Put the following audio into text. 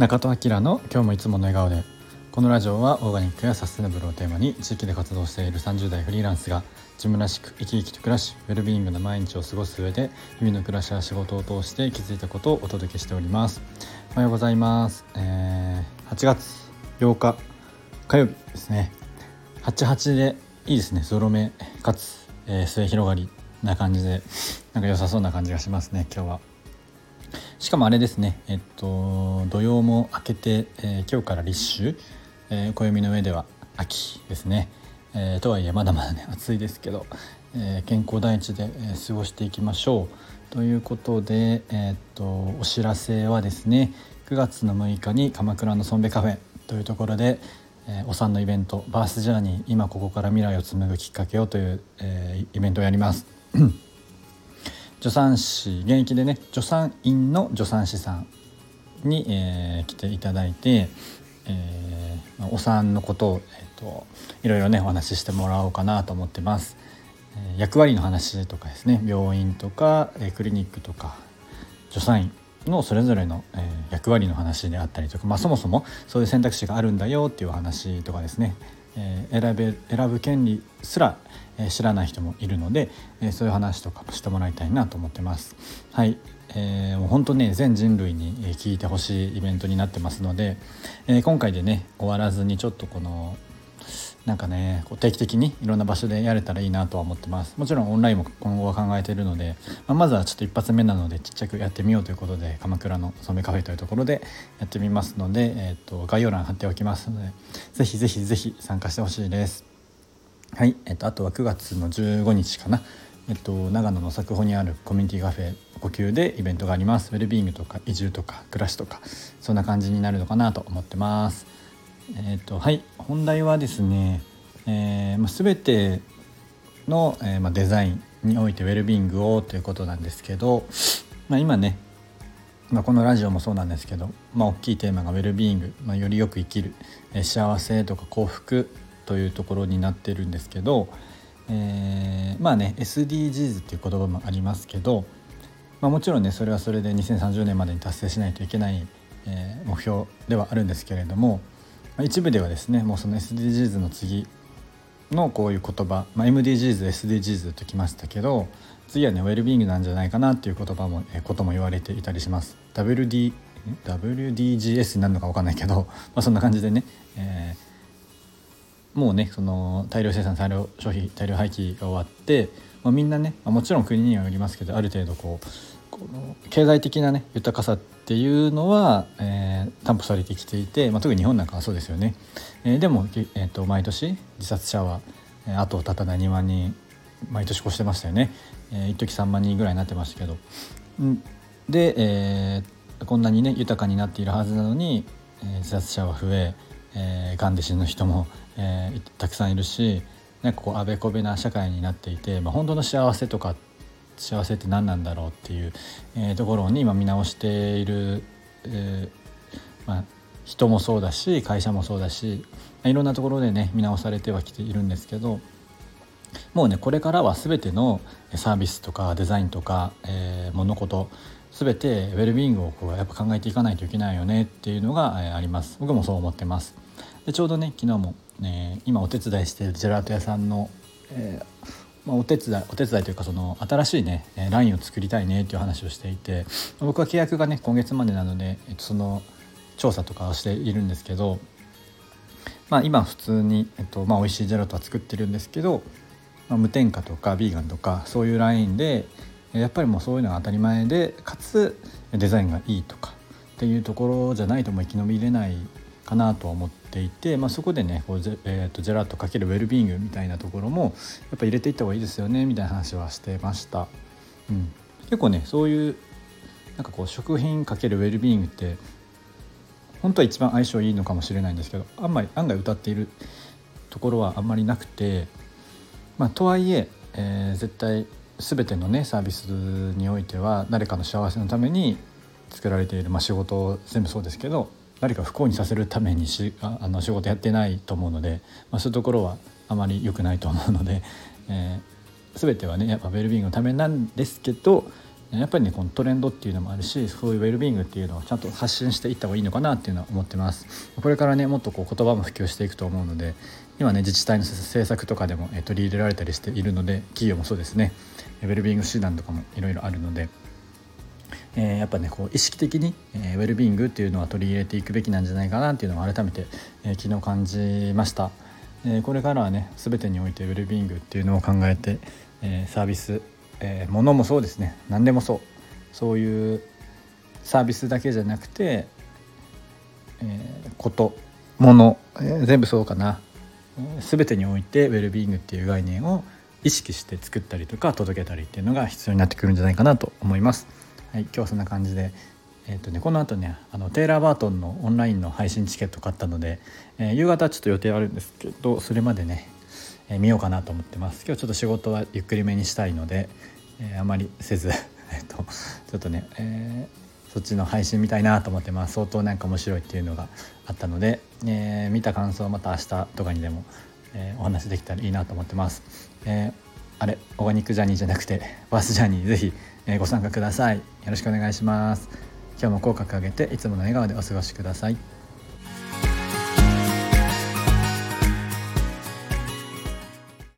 中戸明の今日もいつもの笑顔で。このラジオはオーガニックやサステナブルをテーマに地域で活動している30代フリーランスが自分らしく生き生きと暮らしウェルビーイングな毎日を過ごす上で日々の暮らしや仕事を通して気づいたことをお届けしております。おはようございます、えー、8月8日火曜日ですね。88でいいですね。ゾロ目かつ、えー、末広がりな感じでなんか良さそうな感じがしますね今日は。しかもあれですね。えっと土曜も明けて、えー、今日から立秋、えー、暦の上では秋ですね、えー、とはいえまだまだね暑いですけど、え健康第一で、え過ごしていきましょう。ということで、えっとお知らせはですね9月の6日に鎌倉のソンベカフェというところで、えお産のイベント「バースジャーニー今ここから未来を紡ぐきっかけを」という、えイベントをやります。助産師現役でね助産院の助産師さんに、えー、来ていただいて、えー、お産のことを、えーと、いろいろねお話ししてもらおうかなと思ってます。えー、役割の話とかですね病院とか、えー、クリニックとか助産院のそれぞれの、えー、役割の話であったりとか、まあ、そもそもそういう選択肢があるんだよっていう話とかですね、えー、選べ選ぶ権利すら、えー、知らない人もいるので、えー、そういう話とかもしてもらいたいなと思ってます。はい、えー、もう本当ね全人類に聞いてほしいイベントになってますので、えー、今回でね終わらずにちょっとこのなんかねこう定期的にいろんな場所でやれたらいいなとは思ってます。もちろんオンラインも今後は考えているので、まあ、まずはちょっと一発目なのでちっちゃくやってみようということで鎌倉の染めカフェというところでやってみますので、えーと、概要欄貼っておきますのでぜひぜひぜひ参加してほしいです。はい、えーと、あとは9月の15日かな。えっと、長野の作保にあるコミュニティカフェ呼吸でイベントがあります。ウェルビーイングとか移住とか暮らしとかそんな感じになるのかなと思ってます。えっ、ー、とはい本題はですね、えーまあ、全ての、えーまあ、デザインにおいてウェルビーイングをということなんですけど、まあ、今ね、まあ、このラジオもそうなんですけど、まあ、大きいテーマがウェルビーイング、まあ、よりよく生きる、えー、幸せとか幸福というところになってるんですけど、えー、まあね SDGs っていう言葉もありますけど、まあ、もちろんねそれはそれで2030年までに達成しないといけない、えー、目標ではあるんですけれども、一部ではですねもうその SDGs の次のこういう言葉、まあ、MDGs、SDGs ときましたけど次はねウェルビーイングなんじゃないかなっていう言葉も、えことも言われていたりします。WD WDGS になるのか分かんないけど、まあ、そんな感じでね、えー、もうねその大量生産大量消費大量廃棄が終わって、まあ、みんなね、もちろん国にはよりますけどある程度こうこの経済的なね豊かさっていうのは、えー、担保されてきていて、まあ、特に日本なんかはそうですよね、えー、でも、えーと、毎年自殺者は、後を絶たない2万人毎年越してましたよね、えー、一時3万人ぐらいになってましたけど。んで、えー、こんなにね豊かになっているはずなのに、えー、自殺者は増ええー、がんで死ぬ人も、えー、たくさんいるしなんかこうあべこべな社会になっていて、まあ、本当の幸せとか幸せって何なんだろうっていう、えー、ところに今見直している、えー、まあ、人もそうだし会社もそうだしいろんなところでね見直されてはきているんですけどもうねこれからは全てのサービスとかデザインとか、えー、物事全てウェルビーイングをこうやっぱ考えていかないといけないよねっていうのが、あります。僕もそう思ってます。でちょうどね昨日も、ね、今お手伝いしているジェラート屋さんの、えーまあ、お手伝いお手伝いというかその新しいねラインを作りたいねっていう話をしていて僕は契約がね今月までなので、えっと、その調査とかをしているんですけど、まあ、今普通に、えっとまあ、美味しいジェラートは作ってるんですけど、まあ、無添加とかビーガンとかそういうラインでやっぱりもうそういうのが当たり前でかつデザインがいいとかっていうところじゃないとも生き延びれないかなとは思っていて、まあ、そこでねこうジェ,、えーと、ジェラート×ウェルビーイングみたいなところもやっぱ入れていった方がいいですよねみたいな話はしてました。うん、結構ねそういうなんかこう食品×ウェルビーイングって本当は一番相性いいのかもしれないんですけどあんまり案外歌っているところはあんまりなくて、まあ、とはいええー、絶対全てのねサービスにおいては誰かの幸せのために作られている、まあ、仕事全部そうですけど誰か不幸にさせるためにしああの仕事やってないと思うので、まあ、そういうところはあまり良くないと思うので、えー、全てはねやっぱウェルビーイングのためなんですけどやっぱりねこのトレンドっていうのもあるしそういうウェルビーイングっていうのをちゃんと発信していった方がいいのかなっていうのは思ってます。これからねもっとこう言葉も普及していくと思うので今ね自治体の政策とかでも取り入れられたりしているので企業もそうですね。ウェルビーイング手段とかもいろいろあるのでえー、やっぱねこう意識的に、えー、ウェルビーイングっていうのは取り入れていくべきなんじゃないかなっていうのを改めて、えー、昨日感じました、えこれからはね全てにおいてウェルビーイングっていうのを考えて、えサービス、えー、物もそうですね。何でもそう。そういうサービスだけじゃなくて、えー、こと物、えー、全部そうかな、全てにおいてウェルビーイングっていう概念を意識して作ったりとか届けたりっていうのが必要になってくるんじゃないかなと思います。はい、今日はそんな感じで、えーとね、この後ねあのテイラー・バートンのオンラインの配信チケット買ったので、えー、夕方ちょっと予定あるんですけどそれまでね、えー、見ようかなと思ってます。今日ちょっと仕事はゆっくりめにしたいので、えー、あまりせず えっとちょっとね、え、そっちの配信見たいなと思ってます。相当なんか面白いっていうのがあったので、え、見た感想はまた明日とかにでも、え、お話できたらいいなと思ってます、えー、あれオーガニックジャーニーじゃなくてバースジャーニーぜひ、えー、ご参加ください。よろしくお願いします。今日も口角上げていつもの笑顔でお過ごしください。